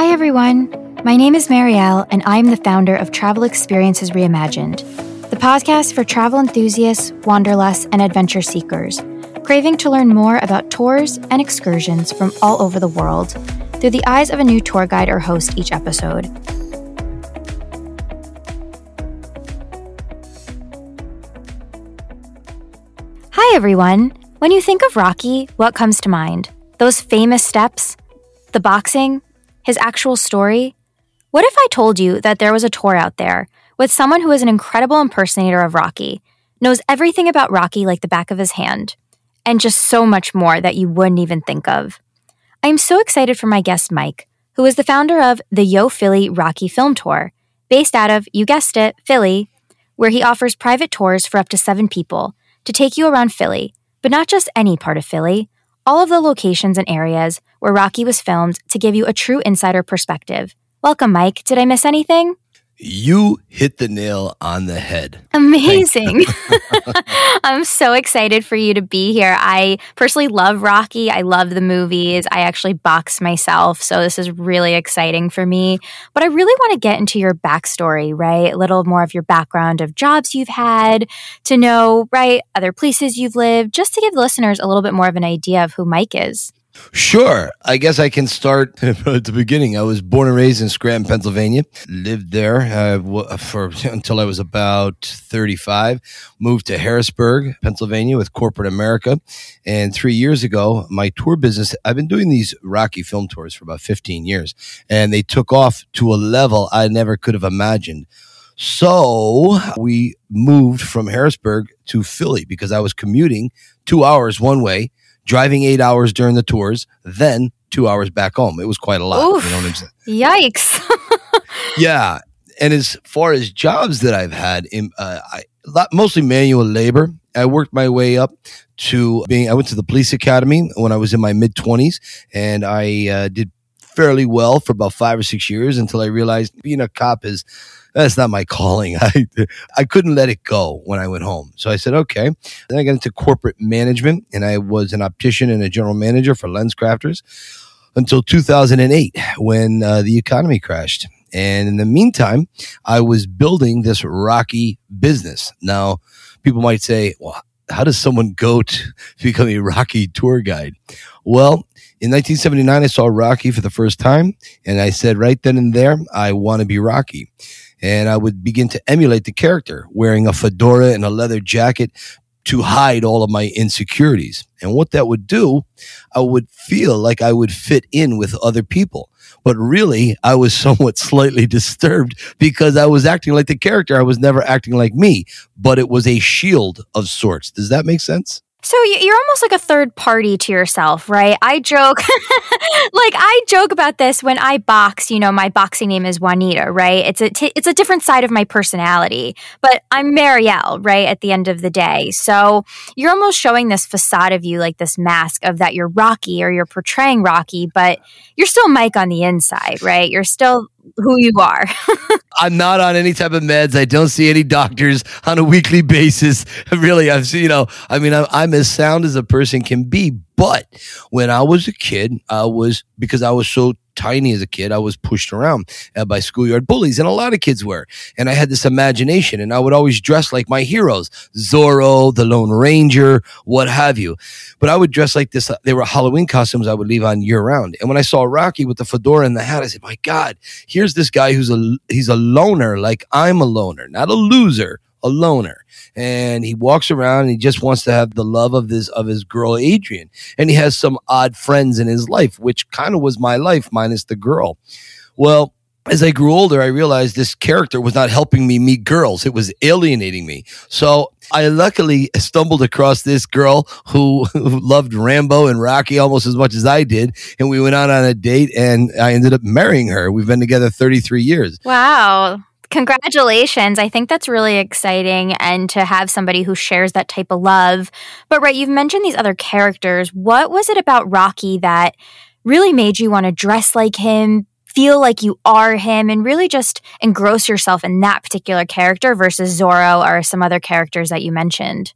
Hi, everyone. My name is Marielle, and I'm the founder of Travel Experiences Reimagined, the podcast for travel enthusiasts, wanderlust, and adventure seekers, craving to learn more about tours and excursions from all over the world through the eyes of a new tour guide or host each episode. Hi, everyone. When you think of Rocky, what comes to mind? Those famous steps? The boxing? His actual story? What if I told you that there was a tour out there with someone who is an incredible impersonator of Rocky, knows everything about Rocky like the back of his hand, and just so much more that you wouldn't even think of? I am so excited for my guest, Mike, who is the founder of the Yo Philly Rocky Film Tour, based out of, you guessed it, Philly, where he offers private tours for up to seven people to take you around Philly, but not just any part of Philly, all of the locations and areas where Rocky was filmed to give you a true insider perspective. Welcome, Mike. Did I miss anything? You hit the nail on the head. Amazing. I'm so excited for you to be here. I personally love Rocky. I love the movies. I actually box myself. So this is really exciting for me. But I really want to get into your backstory, right? A little more of your background of jobs you've had, to know, right, other places you've lived, just to give listeners a little bit more of an idea of who Mike is. Sure. I guess I can start at the beginning. I was born and raised in Scranton, Pennsylvania. Lived there uh, for until I was about 35. Moved to Harrisburg, Pennsylvania with corporate America. And three years ago, my tour business, I've been doing these Rocky film tours for about 15 years, and they took off to a level I never could have imagined. So we moved from Harrisburg to Philly because I was commuting two hours one way driving eight hours during the tours, then two hours back home. It was quite a lot. Oof, you know what I'm saying? Yikes. yeah. And as far as jobs that I've had, in, uh, I, mostly manual labor. I worked my way up to being, I went to the police academy when I was in my mid 20s and I uh, did fairly well for about five or six years until I realized being a cop is that's not my calling. I I couldn't let it go when I went home. So I said, okay. Then I got into corporate management and I was an optician and a general manager for LensCrafters until 2008 when uh, the economy crashed. And in the meantime, I was building this rocky business. Now, people might say, well, how does someone go to become a Rocky tour guide? Well, in 1979, I saw Rocky for the first time, and I said right then and there, I want to be Rocky and I would begin to emulate the character, wearing a fedora and a leather jacket to hide all of my insecurities. And what that would do, I would feel like I would fit in with other people. But really, I was somewhat slightly disturbed because I was acting like the character. I was never acting like me, but it was a shield of sorts. Does that make sense? So you're almost like a third party to yourself, right? I joke, like I joke about this when I box. You know, my boxing name is Juanita, right? It's a t- it's a different side of my personality, but I'm Marielle, right? At the end of the day, so you're almost showing this facade of you, like this mask of that you're Rocky or you're portraying Rocky, but you're still Mike on the inside, right? You're still who you are. I'm not on any type of meds. I don't see any doctors on a weekly basis. Really, I've seen, you know, I mean, I'm, I'm as sound as a person can be. But when I was a kid, I was, because I was so tiny as a kid, I was pushed around uh, by schoolyard bullies, and a lot of kids were. And I had this imagination, and I would always dress like my heroes Zorro, the Lone Ranger, what have you. But I would dress like this. They were Halloween costumes I would leave on year round. And when I saw Rocky with the fedora and the hat, I said, My God, here's this guy who's a he's a loner, like I'm a loner, not a loser a loner and he walks around and he just wants to have the love of this of his girl Adrian and he has some odd friends in his life which kind of was my life minus the girl well as I grew older, I realized this character was not helping me meet girls. It was alienating me. So I luckily stumbled across this girl who, loved Rambo and Rocky almost as much as I did. And we went out on a date and I ended up marrying her. We've been together 33 years. Wow. Congratulations. I think that's really exciting and to have somebody who shares that type of love. But, right, you've mentioned these other characters. What was it about Rocky that really made you want to dress like him, feel like you are him, and really just engross yourself in that particular character versus Zorro or some other characters that you mentioned?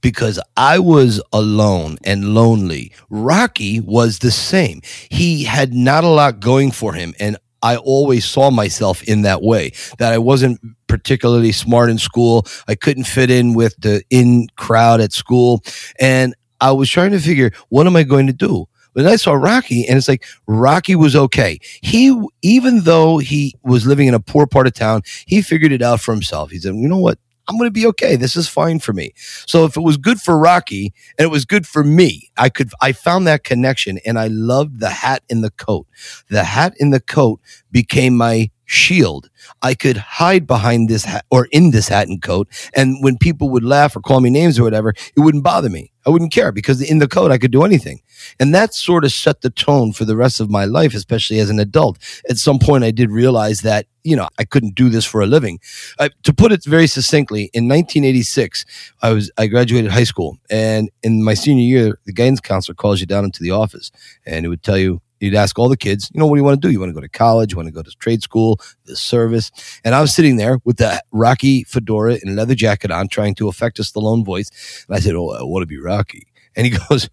because I was alone and lonely. Rocky was the same. He had not a lot going for him. And I always saw myself in that way that I wasn't particularly smart in school. I couldn't fit in with the in crowd at school. And I was trying to figure, what am I going to do? But I saw Rocky and it's like Rocky was okay. He, even though he was living in a poor part of town, he figured it out for himself. He said, you know what? I'm going to be okay. This is fine for me. So if it was good for Rocky and it was good for me, I could, I found that connection and I loved the hat in the coat. The hat in the coat became my shield. I could hide behind this hat or in this hat and coat. And when people would laugh or call me names or whatever, it wouldn't bother me. I wouldn't care because in the coat, I could do anything. And that sort of set the tone for the rest of my life, especially as an adult. At some point, I did realize that, you know, I couldn't do this for a living. Uh, to put it very succinctly, in 1986, I was, I graduated high school and in my senior year, the guidance counselor calls you down into the office and it would tell you, You'd ask all the kids, you know, what do you want to do? You want to go to college? You want to go to trade school, the service? And I was sitting there with the Rocky fedora and leather jacket on, trying to affect a Stallone voice. And I said, Oh, I want to be Rocky. And he goes,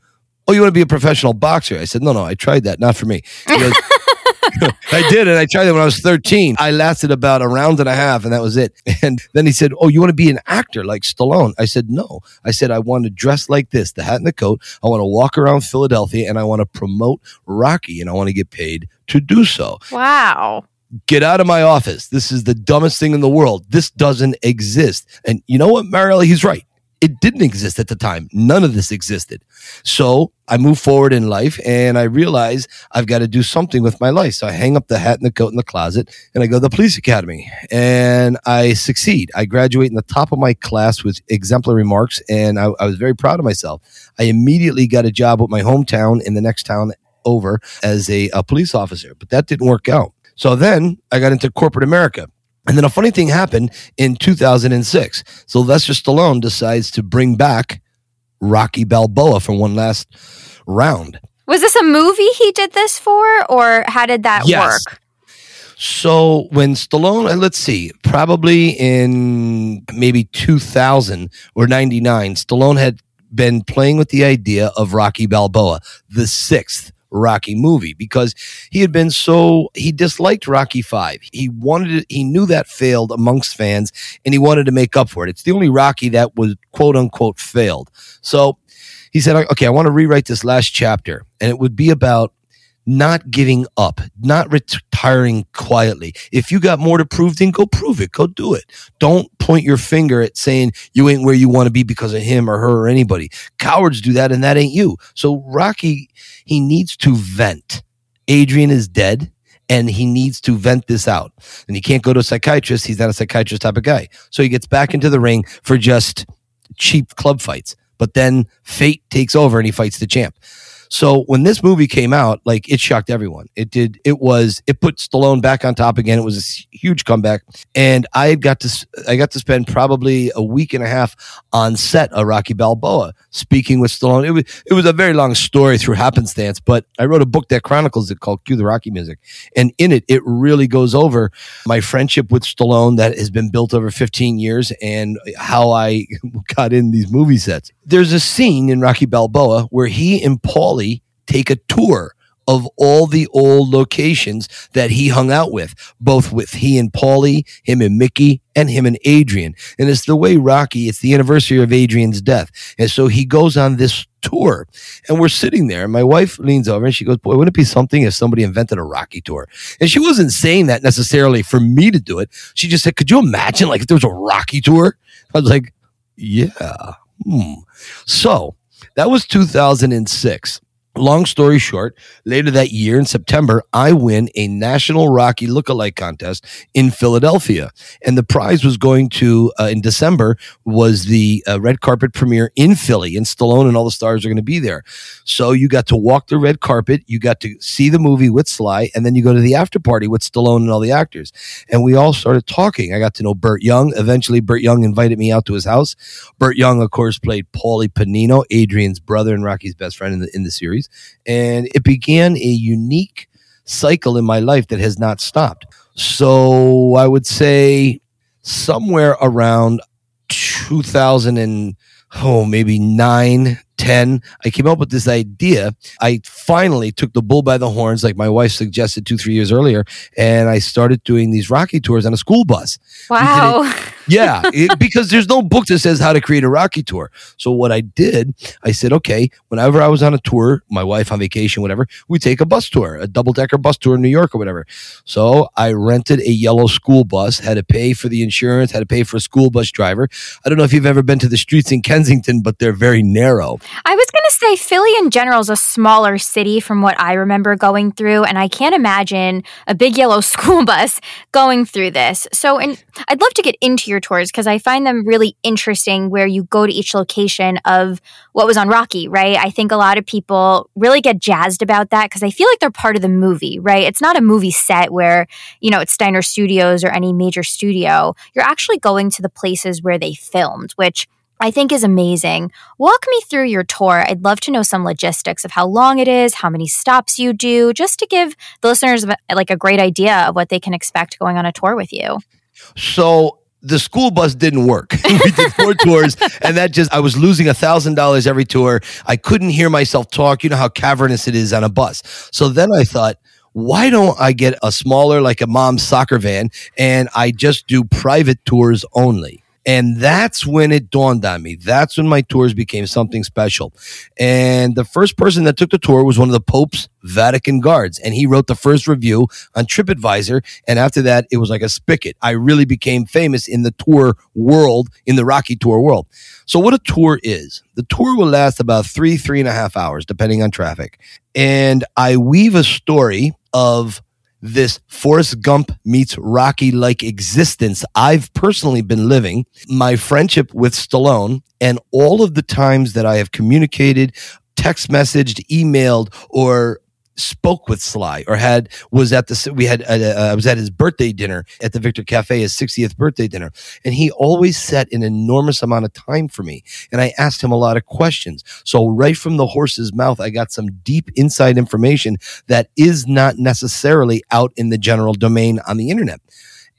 Oh, you want to be a professional boxer? I said, No, no, I tried that. Not for me. He goes, I did it. I tried it when I was 13. I lasted about a round and a half, and that was it. And then he said, Oh, you want to be an actor like Stallone? I said, No. I said, I want to dress like this the hat and the coat. I want to walk around Philadelphia and I want to promote Rocky and I want to get paid to do so. Wow. Get out of my office. This is the dumbest thing in the world. This doesn't exist. And you know what, Mariella? He's right it didn't exist at the time. None of this existed. So I move forward in life and I realize I've got to do something with my life. So I hang up the hat and the coat in the closet and I go to the police academy and I succeed. I graduate in the top of my class with exemplary marks and I, I was very proud of myself. I immediately got a job with my hometown in the next town over as a, a police officer, but that didn't work out. So then I got into corporate America. And then a funny thing happened in 2006. Sylvester Stallone decides to bring back Rocky Balboa for one last round. Was this a movie he did this for, or how did that yes. work? So when Stallone, let's see, probably in maybe 2000 or 99, Stallone had been playing with the idea of Rocky Balboa, the sixth Rocky movie because he had been so he disliked Rocky 5. He wanted it, he knew that failed amongst fans and he wanted to make up for it. It's the only Rocky that was quote unquote failed. So he said, okay, I want to rewrite this last chapter and it would be about not giving up, not retiring quietly. If you got more to prove, then go prove it. Go do it. Don't point your finger at saying you ain't where you want to be because of him or her or anybody. Cowards do that and that ain't you. So Rocky, he needs to vent. Adrian is dead and he needs to vent this out. And he can't go to a psychiatrist. He's not a psychiatrist type of guy. So he gets back into the ring for just cheap club fights. But then fate takes over and he fights the champ. So when this movie came out, like it shocked everyone. It did. It was. It put Stallone back on top again. It was a huge comeback, and I got to. I got to spend probably a week and a half on set of Rocky Balboa, speaking with Stallone. It was. It was a very long story through happenstance, but I wrote a book that chronicles it called "Cue the Rocky Music," and in it, it really goes over my friendship with Stallone that has been built over 15 years and how I got in these movie sets. There's a scene in Rocky Balboa where he and Paul Take a tour of all the old locations that he hung out with, both with he and Paulie, him and Mickey, and him and Adrian. And it's the way Rocky, it's the anniversary of Adrian's death. And so he goes on this tour and we're sitting there. And my wife leans over and she goes, Boy, wouldn't it be something if somebody invented a Rocky tour? And she wasn't saying that necessarily for me to do it. She just said, Could you imagine like if there was a Rocky tour? I was like, Yeah. Hmm. So that was 2006 long story short, later that year in September, I win a national Rocky lookalike contest in Philadelphia. And the prize was going to, uh, in December, was the uh, red carpet premiere in Philly. And Stallone and all the stars are going to be there. So you got to walk the red carpet. You got to see the movie with Sly. And then you go to the after party with Stallone and all the actors. And we all started talking. I got to know Burt Young. Eventually, Burt Young invited me out to his house. Burt Young, of course, played Paulie Pennino, Adrian's brother and Rocky's best friend in the, in the series. And it began a unique cycle in my life that has not stopped. So I would say somewhere around 2000 and oh, maybe nine, 10, I came up with this idea. I finally took the bull by the horns, like my wife suggested two, three years earlier, and I started doing these Rocky tours on a school bus. Wow. yeah, it, because there's no book that says how to create a Rocky tour. So what I did, I said, okay, whenever I was on a tour, my wife on vacation, whatever, we take a bus tour, a double decker bus tour in New York or whatever. So I rented a yellow school bus, had to pay for the insurance, had to pay for a school bus driver. I don't know if you've ever been to the streets in Kensington, but they're very narrow. I was going to say Philly in general is a smaller city from what I remember going through, and I can't imagine a big yellow school bus going through this. So, and I'd love to get into your tours because I find them really interesting where you go to each location of what was on Rocky, right? I think a lot of people really get jazzed about that because I feel like they're part of the movie, right? It's not a movie set where, you know, it's Steiner Studios or any major studio. You're actually going to the places where they filmed, which I think is amazing. Walk me through your tour. I'd love to know some logistics of how long it is, how many stops you do, just to give the listeners like a great idea of what they can expect going on a tour with you. So the school bus didn't work. we did four tours, and that just I was losing a thousand dollars every tour. I couldn't hear myself talk. You know how cavernous it is on a bus. So then I thought, why don't I get a smaller, like a mom's soccer van, and I just do private tours only? And that's when it dawned on me. That's when my tours became something special. And the first person that took the tour was one of the Pope's Vatican guards. And he wrote the first review on TripAdvisor. And after that, it was like a spigot. I really became famous in the tour world, in the Rocky Tour world. So, what a tour is the tour will last about three, three and a half hours, depending on traffic. And I weave a story of this Forrest Gump meets Rocky like existence I've personally been living, my friendship with Stallone, and all of the times that I have communicated, text messaged, emailed, or spoke with Sly or had was at the we had uh, I was at his birthday dinner at the Victor Cafe his 60th birthday dinner. And he always set an enormous amount of time for me. And I asked him a lot of questions. So right from the horse's mouth I got some deep inside information that is not necessarily out in the general domain on the internet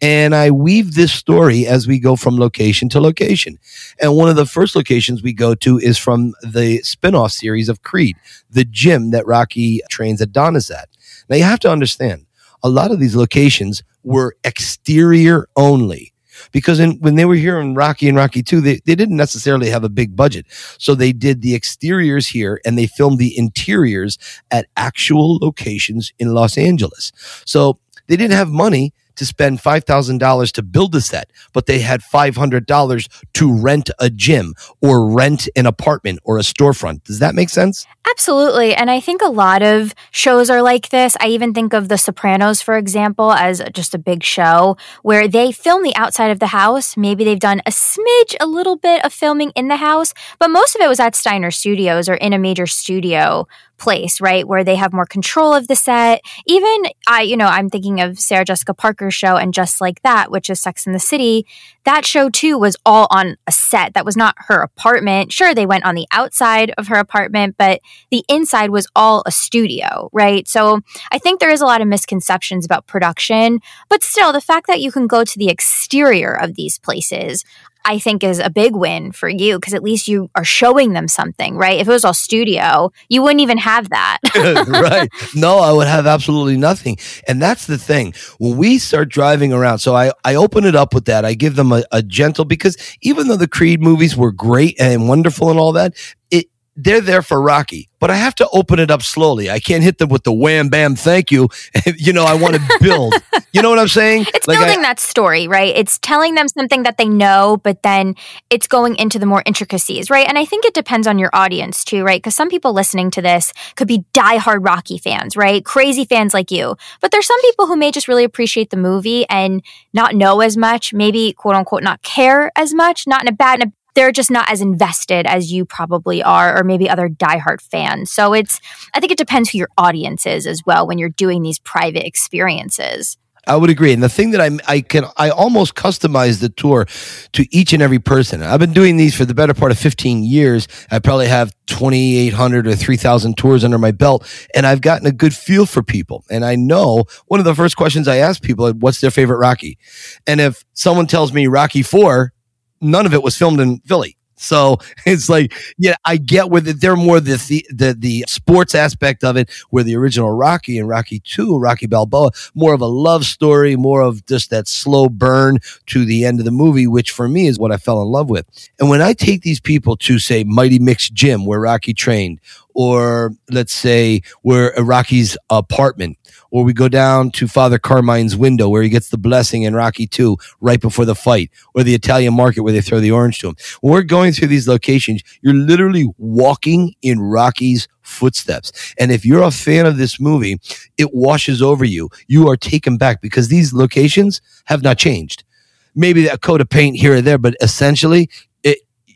and I weave this story as we go from location to location. And one of the first locations we go to is from the spin-off series of Creed, the gym that Rocky trains Adonis at. Now you have to understand, a lot of these locations were exterior only because in, when they were here in Rocky and Rocky 2, they, they didn't necessarily have a big budget. So they did the exteriors here and they filmed the interiors at actual locations in Los Angeles. So they didn't have money to spend $5,000 to build a set, but they had $500 to rent a gym or rent an apartment or a storefront. Does that make sense? Absolutely. And I think a lot of shows are like this. I even think of The Sopranos, for example, as just a big show where they film the outside of the house. Maybe they've done a smidge, a little bit of filming in the house, but most of it was at Steiner Studios or in a major studio place, right? Where they have more control of the set. Even I, you know, I'm thinking of Sarah Jessica Parker's show and Just Like That, which is Sex in the City. That show too was all on a set. That was not her apartment. Sure, they went on the outside of her apartment, but the inside was all a studio, right? So I think there is a lot of misconceptions about production, but still the fact that you can go to the exterior of these places, I think is a big win for you because at least you are showing them something, right? If it was all studio, you wouldn't even have that. right. No, I would have absolutely nothing. And that's the thing. When we start driving around, so I, I open it up with that. I give them a, a gentle, because even though the Creed movies were great and wonderful and all that, it, they're there for Rocky, but I have to open it up slowly. I can't hit them with the wham bam thank you. you know, I want to build. you know what I'm saying? It's like building I, that story, right? It's telling them something that they know, but then it's going into the more intricacies, right? And I think it depends on your audience too, right? Because some people listening to this could be diehard Rocky fans, right? Crazy fans like you. But there's some people who may just really appreciate the movie and not know as much, maybe quote unquote not care as much, not in a bad in a they're just not as invested as you probably are, or maybe other diehard fans. So it's, I think it depends who your audience is as well when you're doing these private experiences. I would agree. And the thing that I I can I almost customize the tour to each and every person. I've been doing these for the better part of 15 years. I probably have 2800 or 3000 tours under my belt and I've gotten a good feel for people. And I know one of the first questions I ask people is what's their favorite Rocky? And if someone tells me Rocky 4, none of it was filmed in Philly. So it's like, yeah, I get where the, they're more the, the, the sports aspect of it, where the original Rocky and Rocky Two, Rocky Balboa, more of a love story, more of just that slow burn to the end of the movie, which for me is what I fell in love with. And when I take these people to say Mighty Mick's Gym, where Rocky trained, or let's say where Rocky's apartment, or we go down to Father Carmine's window where he gets the blessing in Rocky 2 right before the fight, or the Italian market where they throw the orange to him. When we're going through these locations, you're literally walking in Rocky's footsteps. And if you're a fan of this movie, it washes over you. You are taken back because these locations have not changed. Maybe a coat of paint here or there, but essentially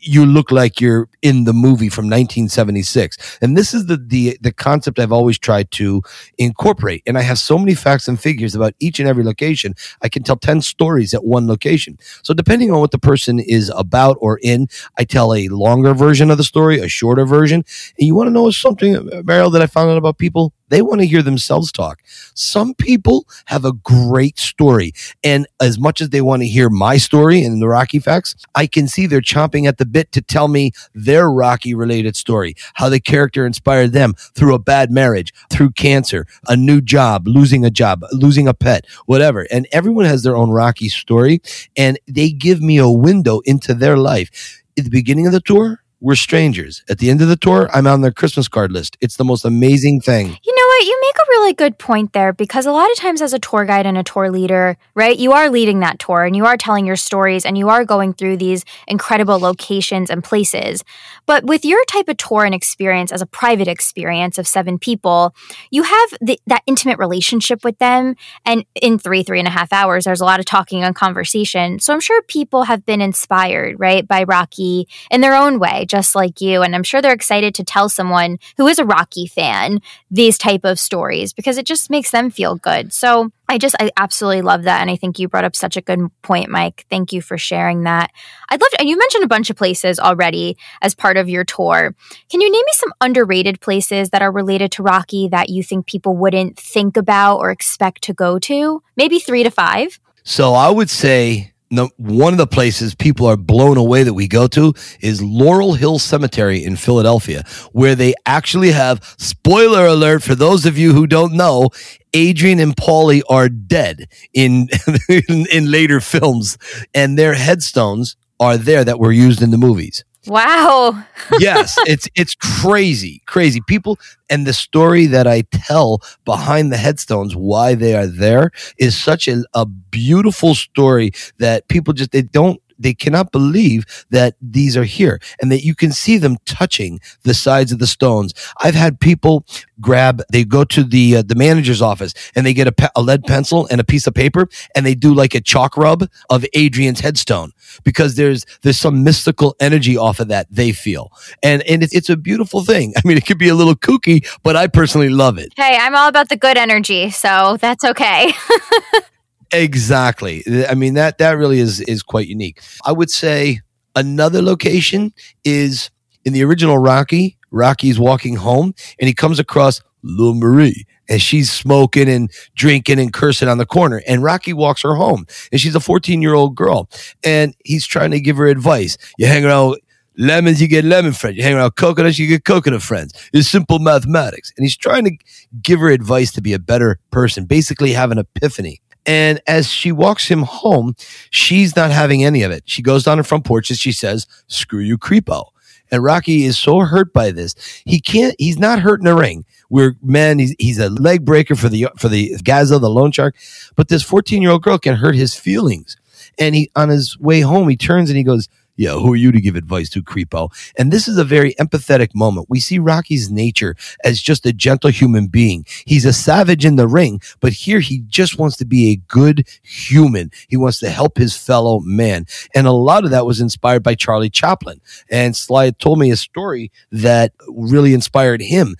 you look like you're in the movie from 1976. And this is the, the, the concept I've always tried to incorporate. And I have so many facts and figures about each and every location. I can tell 10 stories at one location. So depending on what the person is about or in, I tell a longer version of the story, a shorter version. And you want to know something, uh, Marielle, that I found out about people? They want to hear themselves talk. Some people have a great story. And as much as they want to hear my story and the Rocky facts, I can see they're chomping at the bit to tell me their Rocky related story, how the character inspired them through a bad marriage, through cancer, a new job, losing a job, losing a pet, whatever. And everyone has their own Rocky story. And they give me a window into their life. At the beginning of the tour, we're strangers. At the end of the tour, I'm on their Christmas card list. It's the most amazing thing. You know? You make a really good point there because a lot of times, as a tour guide and a tour leader, right, you are leading that tour and you are telling your stories and you are going through these incredible locations and places. But with your type of tour and experience as a private experience of seven people, you have the, that intimate relationship with them. And in three, three and a half hours, there's a lot of talking and conversation. So I'm sure people have been inspired, right, by Rocky in their own way just like you. And I'm sure they're excited to tell someone who is a Rocky fan these type of stories because it just makes them feel good. So I just, I absolutely love that. And I think you brought up such a good point, Mike. Thank you for sharing that. I'd love to, you mentioned a bunch of places already as part of your tour. Can you name me some underrated places that are related to Rocky that you think people wouldn't think about or expect to go to? Maybe three to five? So I would say one of the places people are blown away that we go to is Laurel Hill Cemetery in Philadelphia, where they actually have, spoiler alert for those of you who don't know, Adrian and Paulie are dead in, in, in later films, and their headstones are there that were used in the movies. Wow. yes, it's it's crazy, crazy. People and the story that I tell behind the headstones, why they are there, is such a, a beautiful story that people just they don't they cannot believe that these are here and that you can see them touching the sides of the stones. I've had people grab, they go to the, uh, the manager's office and they get a, pe- a lead pencil and a piece of paper and they do like a chalk rub of Adrian's headstone because there's, there's some mystical energy off of that they feel. And, and it's, it's a beautiful thing. I mean, it could be a little kooky, but I personally love it. Hey, I'm all about the good energy, so that's okay. Exactly. I mean that that really is is quite unique. I would say another location is in the original Rocky. Rocky's walking home and he comes across Lou Marie and she's smoking and drinking and cursing on the corner. And Rocky walks her home and she's a 14 year old girl and he's trying to give her advice. You hang around lemons, you get lemon friends. You hang around coconuts, you get coconut friends. It's simple mathematics. And he's trying to give her advice to be a better person, basically have an epiphany. And as she walks him home, she's not having any of it. She goes down the front porch and she says, screw you, creepo. And Rocky is so hurt by this. He can't, he's not hurt in the ring. We're men, he's, he's a leg breaker for the, for the Gazelle, the loan shark. But this 14 year old girl can hurt his feelings. And he, on his way home, he turns and he goes, yeah, who are you to give advice to, creepo? And this is a very empathetic moment. We see Rocky's nature as just a gentle human being. He's a savage in the ring, but here he just wants to be a good human. He wants to help his fellow man. And a lot of that was inspired by Charlie Chaplin. And Sly told me a story that really inspired him.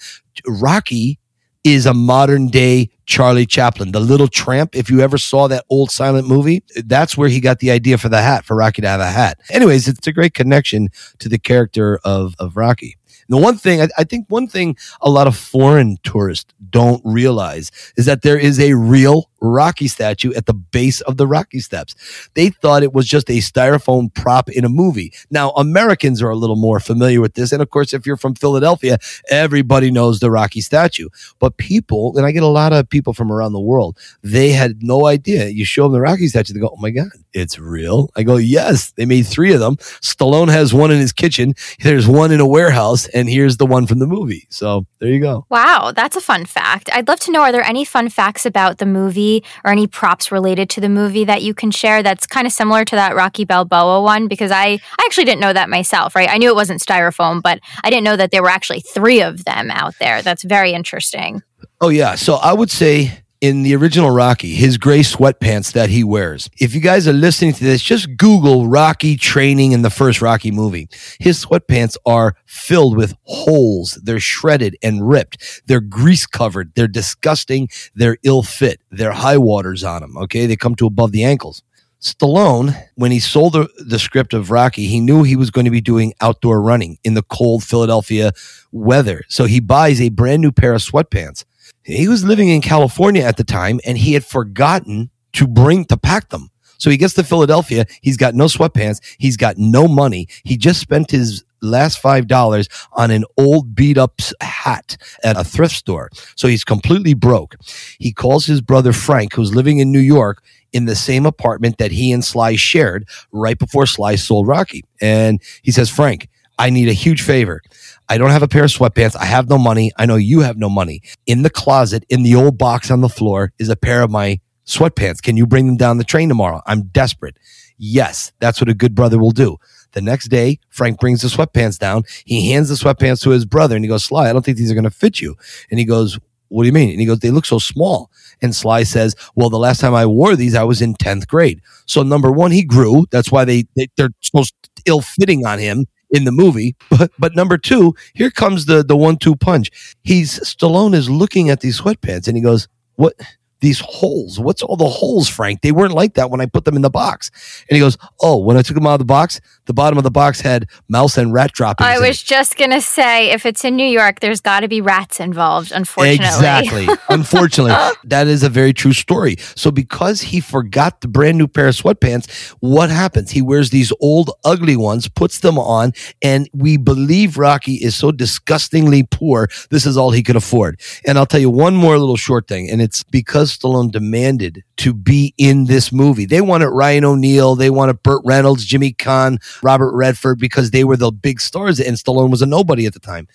Rocky is a modern day Charlie Chaplin, the little tramp. If you ever saw that old silent movie, that's where he got the idea for the hat, for Rocky to have a hat. Anyways, it's a great connection to the character of, of Rocky. The one thing, I, I think one thing a lot of foreign tourists don't realize is that there is a real Rocky statue at the base of the Rocky Steps. They thought it was just a styrofoam prop in a movie. Now, Americans are a little more familiar with this. And of course, if you're from Philadelphia, everybody knows the Rocky statue. But people, and I get a lot of people from around the world, they had no idea. You show them the Rocky statue, they go, Oh my God, it's real. I go, Yes, they made three of them. Stallone has one in his kitchen, there's one in a warehouse, and here's the one from the movie. So there you go. Wow, that's a fun fact. I'd love to know are there any fun facts about the movie or any props related to the movie that you can share that's kind of similar to that Rocky Balboa one? Because I, I actually didn't know that myself, right? I knew it wasn't styrofoam, but I didn't know that there were actually three of them out there. That's very interesting. Oh, yeah. So I would say in the original Rocky, his gray sweatpants that he wears. If you guys are listening to this, just Google Rocky training in the first Rocky movie. His sweatpants are filled with holes. They're shredded and ripped. They're grease covered. They're disgusting. They're ill fit. They're high waters on them. Okay. They come to above the ankles. Stallone, when he sold the, the script of Rocky, he knew he was going to be doing outdoor running in the cold Philadelphia weather. So he buys a brand new pair of sweatpants he was living in California at the time and he had forgotten to bring to pack them. So he gets to Philadelphia. He's got no sweatpants. He's got no money. He just spent his last five dollars on an old beat up hat at a thrift store. So he's completely broke. He calls his brother Frank, who's living in New York in the same apartment that he and Sly shared right before Sly sold Rocky. And he says, Frank, I need a huge favor. I don't have a pair of sweatpants. I have no money. I know you have no money. In the closet, in the old box on the floor, is a pair of my sweatpants. Can you bring them down the train tomorrow? I'm desperate. Yes, that's what a good brother will do. The next day, Frank brings the sweatpants down. He hands the sweatpants to his brother and he goes, Sly, I don't think these are going to fit you. And he goes, What do you mean? And he goes, They look so small. And Sly says, Well, the last time I wore these, I was in 10th grade. So, number one, he grew. That's why they, they they're so ill fitting on him in the movie. But but number two, here comes the the one two punch. He's Stallone is looking at these sweatpants and he goes, "What? these holes. What's all the holes, Frank? They weren't like that when I put them in the box. And he goes, Oh, when I took them out of the box, the bottom of the box had mouse and rat droppings. I was just going to say, if it's in New York, there's got to be rats involved, unfortunately. Exactly. unfortunately, that is a very true story. So, because he forgot the brand new pair of sweatpants, what happens? He wears these old, ugly ones, puts them on, and we believe Rocky is so disgustingly poor. This is all he could afford. And I'll tell you one more little short thing, and it's because Stallone demanded to be in this movie. They wanted Ryan O'Neal, they wanted Burt Reynolds, Jimmy Caan, Robert Redford because they were the big stars and Stallone was a nobody at the time.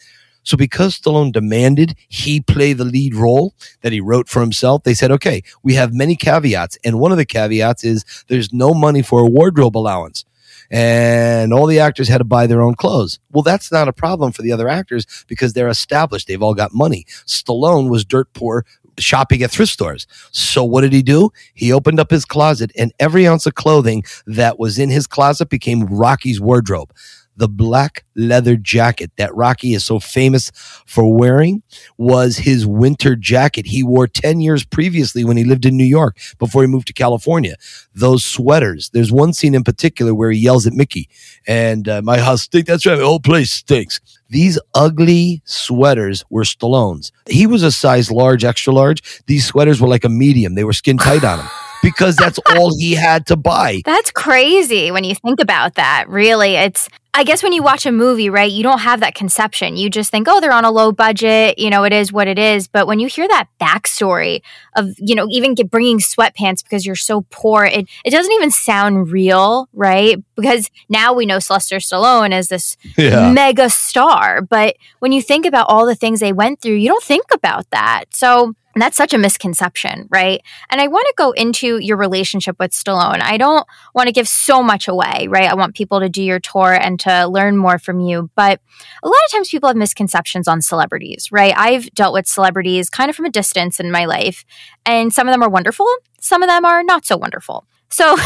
So because Stallone demanded he play the lead role that he wrote for himself, they said, okay, we have many caveats. And one of the caveats is there's no money for a wardrobe allowance. And all the actors had to buy their own clothes. Well, that's not a problem for the other actors because they're established. They've all got money. Stallone was dirt poor, shopping at thrift stores. So what did he do? He opened up his closet and every ounce of clothing that was in his closet became Rocky's wardrobe the black leather jacket that Rocky is so famous for wearing was his winter jacket he wore 10 years previously when he lived in New York before he moved to California. Those sweaters. There's one scene in particular where he yells at Mickey, and uh, my house stinks. That's right. My whole place stinks. These ugly sweaters were Stallone's. He was a size large, extra large. These sweaters were like a medium. They were skin tight on him because that's all he had to buy. That's crazy when you think about that. Really, it's I guess when you watch a movie, right, you don't have that conception. You just think, oh, they're on a low budget, you know, it is what it is. But when you hear that backstory of, you know, even get bringing sweatpants because you're so poor, it, it doesn't even sound real, right? Because now we know Sylvester Stallone as this yeah. mega star. But when you think about all the things they went through, you don't think about that. So and that's such a misconception, right? And I want to go into your relationship with Stallone. I don't want to give so much away, right? I want people to do your tour and to learn more from you. But a lot of times people have misconceptions on celebrities, right? I've dealt with celebrities kind of from a distance in my life, and some of them are wonderful, some of them are not so wonderful. So,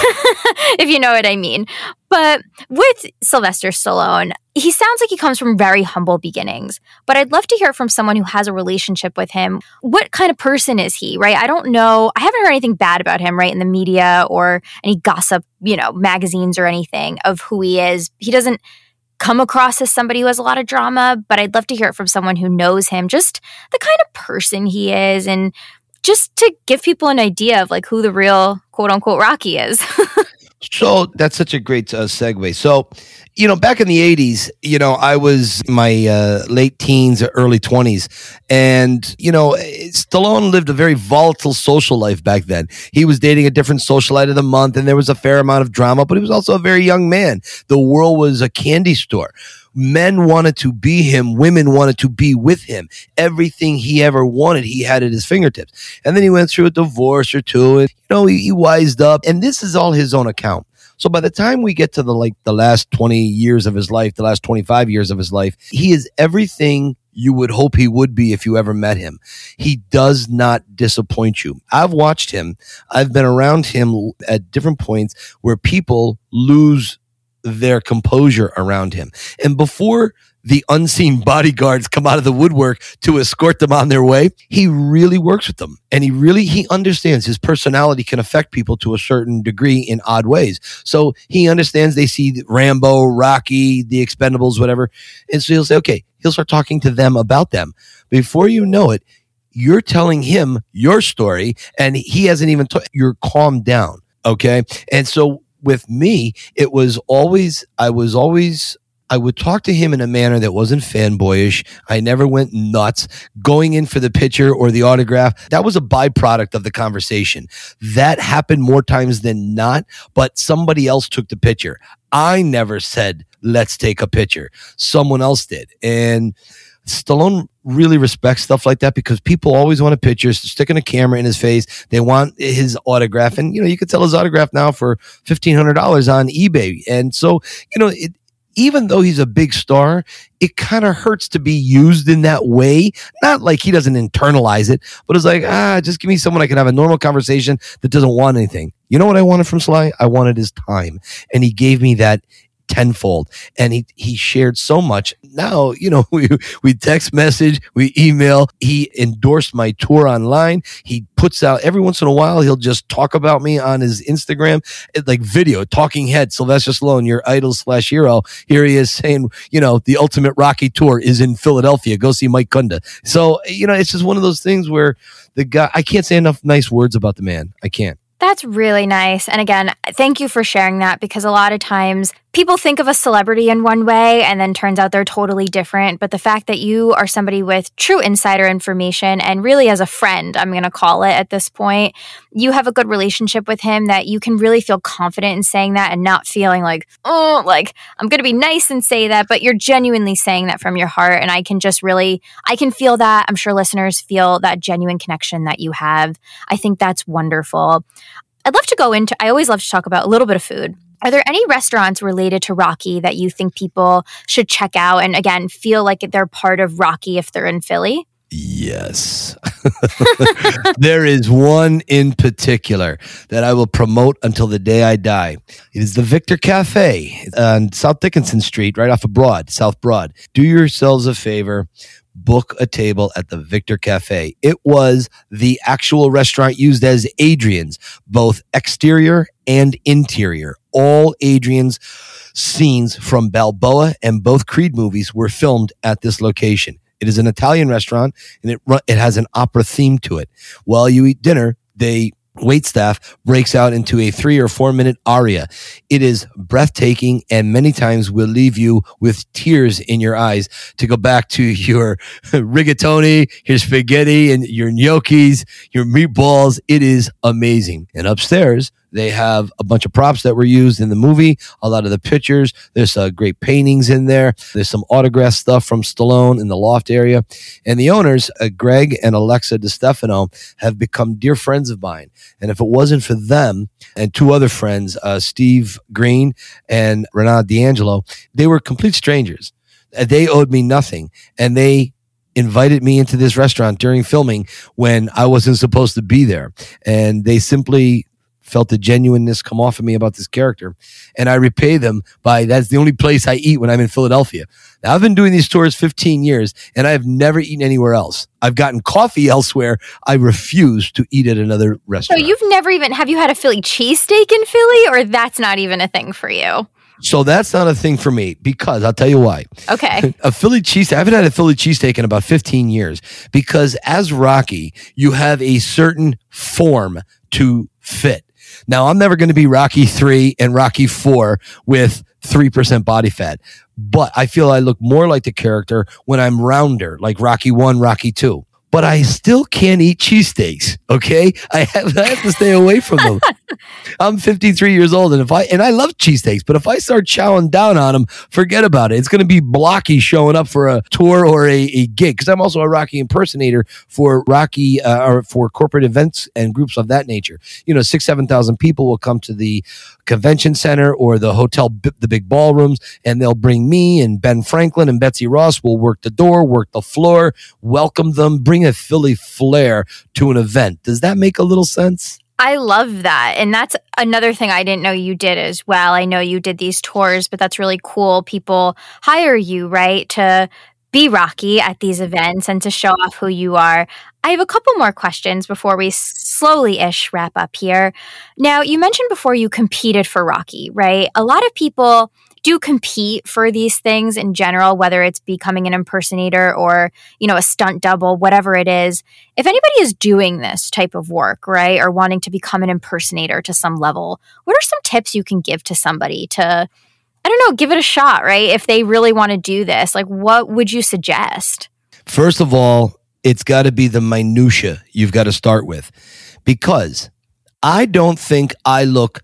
if you know what I mean. But with Sylvester Stallone, he sounds like he comes from very humble beginnings. But I'd love to hear from someone who has a relationship with him. What kind of person is he, right? I don't know. I haven't heard anything bad about him, right, in the media or any gossip, you know, magazines or anything of who he is. He doesn't come across as somebody who has a lot of drama, but I'd love to hear it from someone who knows him, just the kind of person he is and just to give people an idea of like who the real quote unquote Rocky is. so that's such a great uh, segue. So, you know, back in the 80s, you know, I was my uh, late teens or early 20s. And, you know, Stallone lived a very volatile social life back then. He was dating a different socialite of the month, and there was a fair amount of drama, but he was also a very young man. The world was a candy store. Men wanted to be him. Women wanted to be with him. Everything he ever wanted, he had at his fingertips. And then he went through a divorce or two and, you know, he, he wised up. And this is all his own account. So by the time we get to the like the last 20 years of his life, the last 25 years of his life, he is everything you would hope he would be if you ever met him. He does not disappoint you. I've watched him. I've been around him at different points where people lose their composure around him. And before the unseen bodyguards come out of the woodwork to escort them on their way. He really works with them and he really, he understands his personality can affect people to a certain degree in odd ways. So he understands they see Rambo, Rocky, the Expendables, whatever. And so he'll say, okay, he'll start talking to them about them. Before you know it, you're telling him your story and he hasn't even, t- you're calmed down. Okay. And so with me, it was always, I was always I would talk to him in a manner that wasn't fanboyish. I never went nuts going in for the picture or the autograph. That was a byproduct of the conversation. That happened more times than not, but somebody else took the picture. I never said, let's take a picture. Someone else did. And Stallone really respects stuff like that because people always want a picture, sticking a camera in his face. They want his autograph. And, you know, you could sell his autograph now for $1,500 on eBay. And so, you know, it, even though he's a big star, it kind of hurts to be used in that way. Not like he doesn't internalize it, but it's like, ah, just give me someone I can have a normal conversation that doesn't want anything. You know what I wanted from Sly? I wanted his time. And he gave me that tenfold. And he, he shared so much. Now, you know, we, we text message, we email. He endorsed my tour online. He puts out every once in a while, he'll just talk about me on his Instagram, eh, like video, talking head, Sylvester Stallone, your idol slash hero. Here he is saying, you know, the ultimate Rocky tour is in Philadelphia. Go see Mike Kunda. So, you know, it's just one of those things where the guy, I can't say enough nice words about the man. I can't. That's really nice. And again, thank you for sharing that because a lot of times people think of a celebrity in one way and then turns out they're totally different. But the fact that you are somebody with true insider information and really as a friend, I'm going to call it at this point, you have a good relationship with him that you can really feel confident in saying that and not feeling like, oh, like I'm going to be nice and say that, but you're genuinely saying that from your heart. And I can just really, I can feel that. I'm sure listeners feel that genuine connection that you have. I think that's wonderful. I'd love to go into, I always love to talk about a little bit of food. Are there any restaurants related to Rocky that you think people should check out and again feel like they're part of Rocky if they're in Philly? Yes. there is one in particular that I will promote until the day I die. It is the Victor Cafe on South Dickinson Street, right off of Broad, South Broad. Do yourselves a favor book a table at the Victor Cafe. It was the actual restaurant used as Adrian's, both exterior and interior. All Adrian's scenes from Balboa and both Creed movies were filmed at this location. It is an Italian restaurant and it it has an opera theme to it. While you eat dinner, they wait staff breaks out into a three or four minute aria. It is breathtaking and many times will leave you with tears in your eyes to go back to your rigatoni, your spaghetti and your gnocchis, your meatballs. It is amazing. And upstairs, they have a bunch of props that were used in the movie, a lot of the pictures. There's uh, great paintings in there. There's some autograph stuff from Stallone in the loft area. And the owners, uh, Greg and Alexa DeStefano, have become dear friends of mine. And if it wasn't for them and two other friends, uh, Steve Green and Renato D'Angelo, they were complete strangers. Uh, they owed me nothing. And they invited me into this restaurant during filming when I wasn't supposed to be there. And they simply felt the genuineness come off of me about this character. And I repay them by that's the only place I eat when I'm in Philadelphia. Now, I've been doing these tours 15 years and I've never eaten anywhere else. I've gotten coffee elsewhere. I refuse to eat at another restaurant. So you've never even, have you had a Philly cheesesteak in Philly or that's not even a thing for you? So that's not a thing for me because I'll tell you why. Okay. a Philly cheese. I haven't had a Philly cheesesteak in about 15 years because as Rocky, you have a certain form to fit. Now, I'm never going to be Rocky 3 and Rocky 4 with 3% body fat, but I feel I look more like the character when I'm rounder, like Rocky 1, Rocky 2 but I still can't eat cheesesteaks. Okay. I have, I have to stay away from them. I'm 53 years old and if I, and I love cheesesteaks, but if I start chowing down on them, forget about it. It's going to be blocky showing up for a tour or a, a gig. Cause I'm also a Rocky impersonator for Rocky, uh, or for corporate events and groups of that nature. You know, six, 7,000 people will come to the convention center or the hotel, the big ballrooms, and they'll bring me and Ben Franklin and Betsy Ross will work the door, work the floor, welcome them, bring a Philly flair to an event. Does that make a little sense? I love that. And that's another thing I didn't know you did as well. I know you did these tours, but that's really cool. People hire you, right, to be Rocky at these events and to show off who you are. I have a couple more questions before we slowly ish wrap up here. Now, you mentioned before you competed for Rocky, right? A lot of people do compete for these things in general, whether it's becoming an impersonator or, you know, a stunt double, whatever it is. If anybody is doing this type of work, right, or wanting to become an impersonator to some level, what are some tips you can give to somebody to I don't know, give it a shot, right? If they really want to do this, like what would you suggest? First of all, it's got to be the minutia you've got to start with because I don't think I look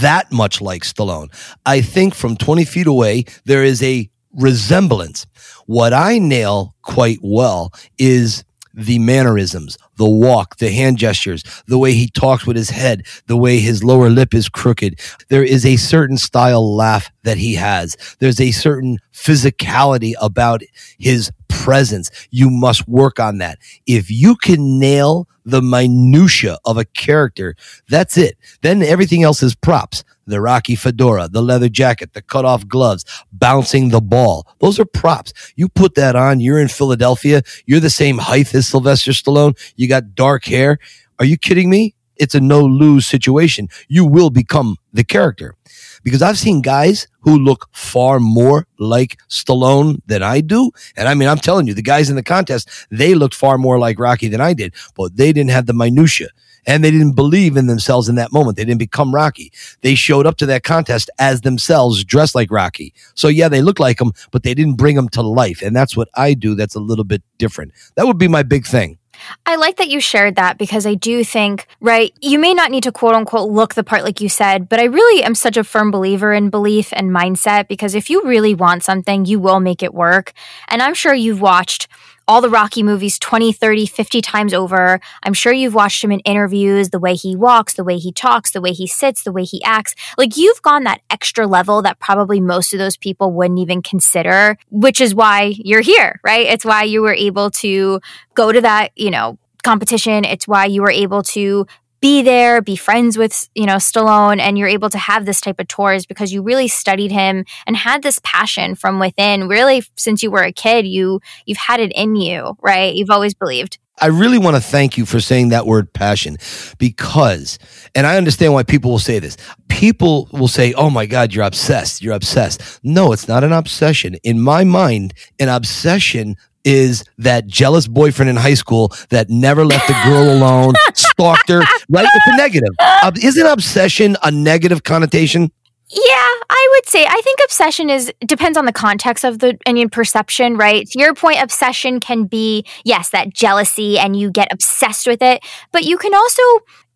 that much like Stallone. I think from 20 feet away, there is a resemblance. What I nail quite well is the mannerisms, the walk, the hand gestures, the way he talks with his head, the way his lower lip is crooked. There is a certain style laugh that he has. There's a certain physicality about his presence. You must work on that. If you can nail the minutia of a character, that's it. Then everything else is props the Rocky fedora, the leather jacket, the cut off gloves, bouncing the ball. Those are props. You put that on, you're in Philadelphia, you're the same height as Sylvester Stallone, you got dark hair. Are you kidding me? It's a no lose situation. You will become the character. Because I've seen guys who look far more like Stallone than I do. And I mean, I'm telling you, the guys in the contest, they looked far more like Rocky than I did, but they didn't have the minutia and they didn't believe in themselves in that moment. They didn't become Rocky. They showed up to that contest as themselves, dressed like Rocky. So yeah, they look like him, but they didn't bring him to life. And that's what I do. That's a little bit different. That would be my big thing. I like that you shared that because I do think, right, you may not need to quote unquote look the part like you said, but I really am such a firm believer in belief and mindset because if you really want something, you will make it work. And I'm sure you've watched all the Rocky movies 20, 30, 50 times over. I'm sure you've watched him in interviews, the way he walks, the way he talks, the way he sits, the way he acts. Like you've gone that extra level that probably most of those people wouldn't even consider, which is why you're here, right? It's why you were able to go to that, you know, competition. It's why you were able to be there, be friends with, you know, Stallone, and you're able to have this type of tours because you really studied him and had this passion from within. Really, since you were a kid, you you've had it in you, right? You've always believed. I really want to thank you for saying that word passion because, and I understand why people will say this. People will say, Oh my God, you're obsessed. You're obsessed. No, it's not an obsession. In my mind, an obsession is that jealous boyfriend in high school that never left the girl alone, stalked her, right? It's a negative. Uh, isn't obsession a negative connotation? Yeah, I would say I think obsession is depends on the context of the and your perception, right? To your point, obsession can be yes, that jealousy and you get obsessed with it, but you can also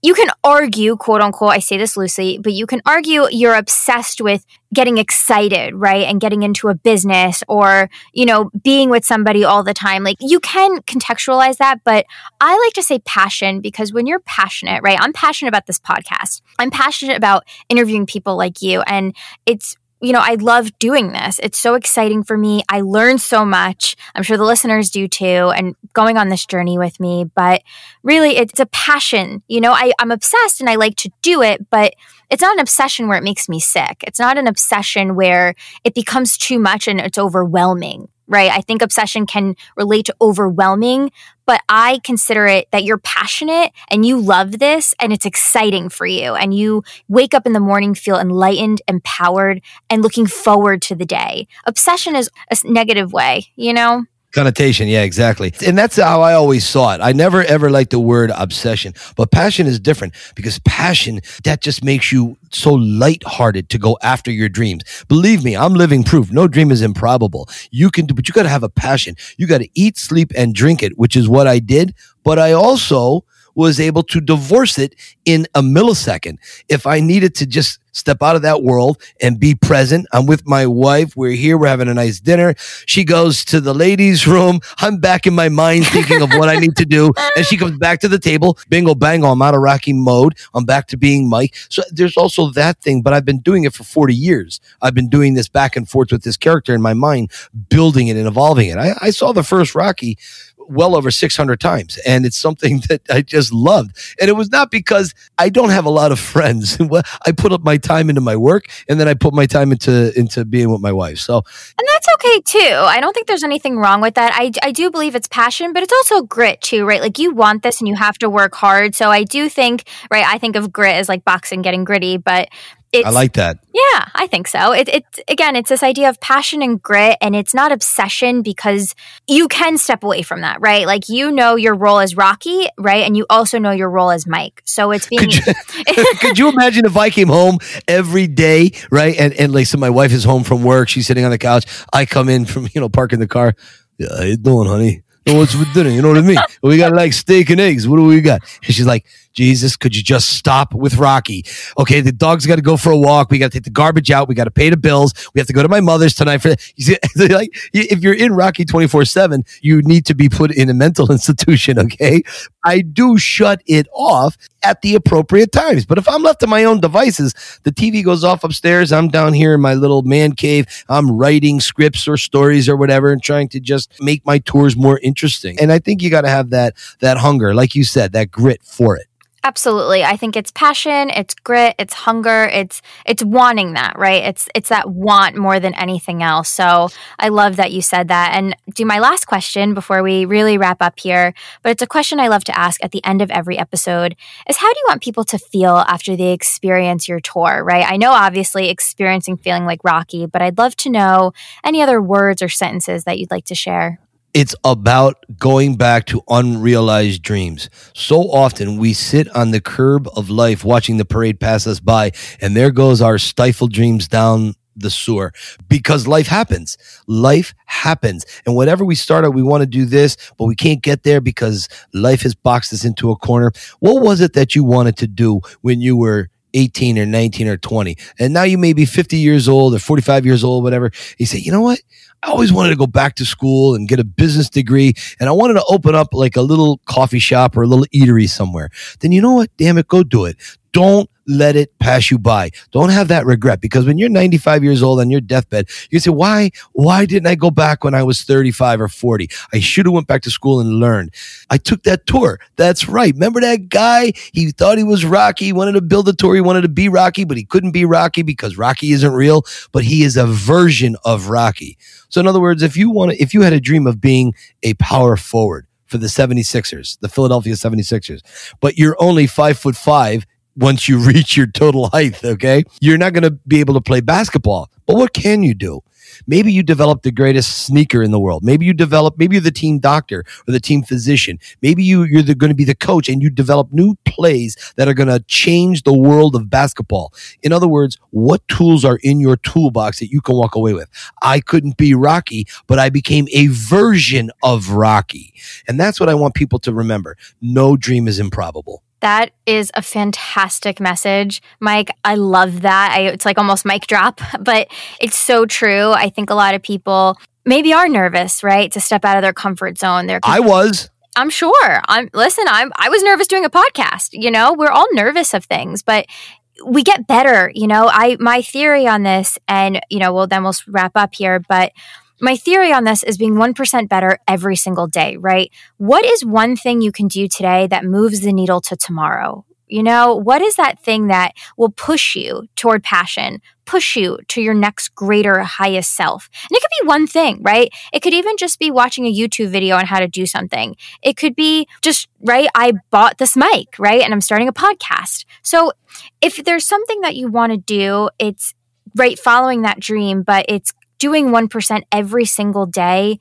you can argue, quote unquote, I say this loosely, but you can argue you're obsessed with getting excited, right? And getting into a business or, you know, being with somebody all the time. Like you can contextualize that, but I like to say passion because when you're passionate, right? I'm passionate about this podcast. I'm passionate about interviewing people like you. And it's you know, I love doing this. It's so exciting for me. I learn so much. I'm sure the listeners do too, and going on this journey with me. But really, it's a passion. You know, I, I'm obsessed and I like to do it, but it's not an obsession where it makes me sick. It's not an obsession where it becomes too much and it's overwhelming right? I think obsession can relate to overwhelming, but I consider it that you're passionate and you love this and it's exciting for you. And you wake up in the morning, feel enlightened, empowered, and looking forward to the day. Obsession is a negative way, you know? Connotation, yeah, exactly. And that's how I always saw it. I never ever liked the word obsession, but passion is different because passion, that just makes you so lighthearted to go after your dreams. Believe me, I'm living proof. No dream is improbable. You can do, but you got to have a passion. You got to eat, sleep, and drink it, which is what I did. But I also was able to divorce it in a millisecond. If I needed to just step out of that world and be present, I'm with my wife. We're here. We're having a nice dinner. She goes to the ladies' room. I'm back in my mind thinking of what I need to do. And she comes back to the table. Bingo, bango. I'm out of Rocky mode. I'm back to being Mike. So there's also that thing, but I've been doing it for 40 years. I've been doing this back and forth with this character in my mind, building it and evolving it. I, I saw the first Rocky well over 600 times. And it's something that I just loved. And it was not because I don't have a lot of friends. I put up my time into my work and then I put my time into, into being with my wife. So, and that's okay too. I don't think there's anything wrong with that. I, I do believe it's passion, but it's also grit too, right? Like you want this and you have to work hard. So I do think, right? I think of grit as like boxing getting gritty, but I like that. Yeah, I think so. It, it again, it's this idea of passion and grit, and it's not obsession because you can step away from that, right? Like you know your role as Rocky, right, and you also know your role as Mike. So it's being. Could you, could you imagine if I came home every day, right, and and like so my wife is home from work, she's sitting on the couch, I come in from you know parking the car. Yeah, how you doing, honey? What's for dinner? You know what I mean? We got like steak and eggs. What do we got? And she's like, Jesus, could you just stop with Rocky? Okay, the dog's got to go for a walk. We got to take the garbage out. We got to pay the bills. We have to go to my mother's tonight for you see, like if you're in Rocky 24/7, you need to be put in a mental institution, okay? I do shut it off at the appropriate times. But if I'm left to my own devices, the TV goes off upstairs, I'm down here in my little man cave, I'm writing scripts or stories or whatever and trying to just make my tours more interesting. And I think you got to have that that hunger, like you said, that grit for it. Absolutely. I think it's passion, it's grit, it's hunger, it's it's wanting that, right? It's it's that want more than anything else. So I love that you said that. And do my last question before we really wrap up here, but it's a question I love to ask at the end of every episode is how do you want people to feel after they experience your tour, right? I know obviously experiencing feeling like Rocky, but I'd love to know any other words or sentences that you'd like to share it's about going back to unrealized dreams. So often we sit on the curb of life watching the parade pass us by, and there goes our stifled dreams down the sewer because life happens. Life happens. And whatever we start out, we want to do this, but we can't get there because life has boxed us into a corner. What was it that you wanted to do when you were 18 or 19 or 20? And now you may be 50 years old or 45 years old, whatever. You say, you know what? I always wanted to go back to school and get a business degree and I wanted to open up like a little coffee shop or a little eatery somewhere. Then you know what? Damn it, go do it. Don't let it pass you by. Don't have that regret because when you're 95 years old on your deathbed, you say, why, why didn't I go back when I was 35 or 40? I should have went back to school and learned. I took that tour. That's right. Remember that guy? He thought he was Rocky. He wanted to build a tour. He wanted to be Rocky, but he couldn't be Rocky because Rocky isn't real, but he is a version of Rocky. So in other words, if you want to, if you had a dream of being a power forward, for the 76ers, the Philadelphia 76ers, but you're only five foot five once you reach your total height, okay? You're not going to be able to play basketball. But what can you do? Maybe you develop the greatest sneaker in the world. Maybe you develop, maybe you're the team doctor or the team physician. Maybe you, you're going to be the coach and you develop new plays that are going to change the world of basketball. In other words, what tools are in your toolbox that you can walk away with? I couldn't be Rocky, but I became a version of Rocky. And that's what I want people to remember. No dream is improbable. That is a fantastic message, Mike. I love that. I, it's like almost mic drop, but it's so true. I think a lot of people maybe are nervous, right, to step out of their comfort zone. Their I was. I'm sure. I'm listen, I'm I was nervous doing a podcast, you know. We're all nervous of things, but we get better, you know. I my theory on this and you know, well then we'll wrap up here, but my theory on this is being 1% better every single day, right? What is one thing you can do today that moves the needle to tomorrow? You know, what is that thing that will push you toward passion, push you to your next greater, highest self? And it could be one thing, right? It could even just be watching a YouTube video on how to do something. It could be just, right? I bought this mic, right? And I'm starting a podcast. So if there's something that you want to do, it's right following that dream, but it's doing 1% every single day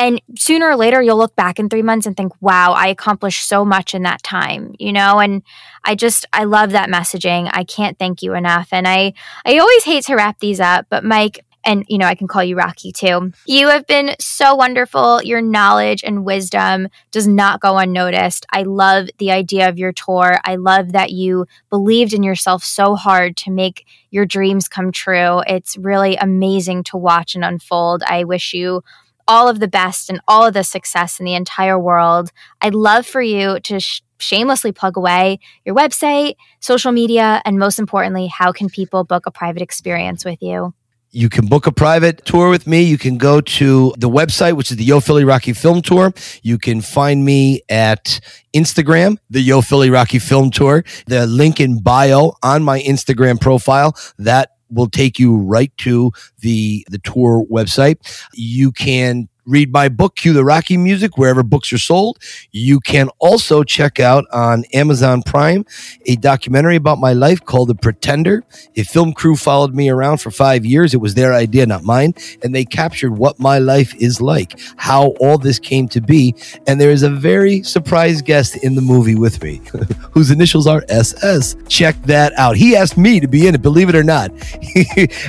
and sooner or later, you'll look back in three months and think, wow, I accomplished so much in that time, you know? And I just, I love that messaging. I can't thank you enough. And I, I always hate to wrap these up, but Mike, and you know, I can call you Rocky too. You have been so wonderful. Your knowledge and wisdom does not go unnoticed. I love the idea of your tour. I love that you believed in yourself so hard to make your dreams come true. It's really amazing to watch and unfold. I wish you all of the best and all of the success in the entire world. I'd love for you to sh- shamelessly plug away your website, social media, and most importantly, how can people book a private experience with you? You can book a private tour with me. You can go to the website, which is the Yo Philly Rocky Film Tour. You can find me at Instagram, the Yo Philly Rocky Film Tour. The link in bio on my Instagram profile that will take you right to the the tour website. You can read my book, Cue the Rocky Music, wherever books are sold. You can also check out on Amazon Prime a documentary about my life called The Pretender. A film crew followed me around for five years. It was their idea, not mine. And they captured what my life is like, how all this came to be. And there is a very surprise guest in the movie with me, whose initials are SS. Check that out. He asked me to be in it, believe it or not.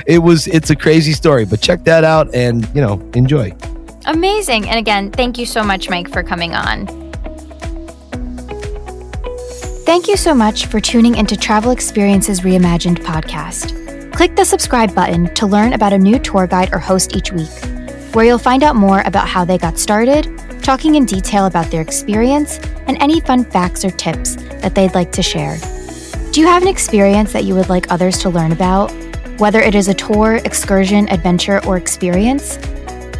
it was, it's a crazy story, but check that out and, you know, enjoy. Amazing. And again, thank you so much, Mike, for coming on. Thank you so much for tuning into Travel Experiences Reimagined podcast. Click the subscribe button to learn about a new tour guide or host each week, where you'll find out more about how they got started, talking in detail about their experience, and any fun facts or tips that they'd like to share. Do you have an experience that you would like others to learn about? Whether it is a tour, excursion, adventure, or experience?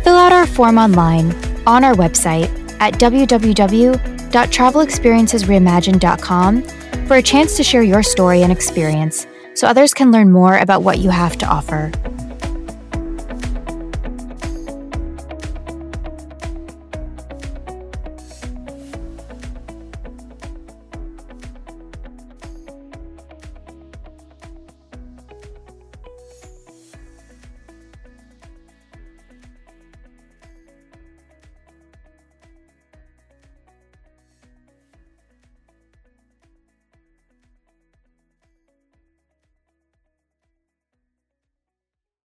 Fill out our form online on our website at www.travelexperiencesreimagined.com for a chance to share your story and experience so others can learn more about what you have to offer.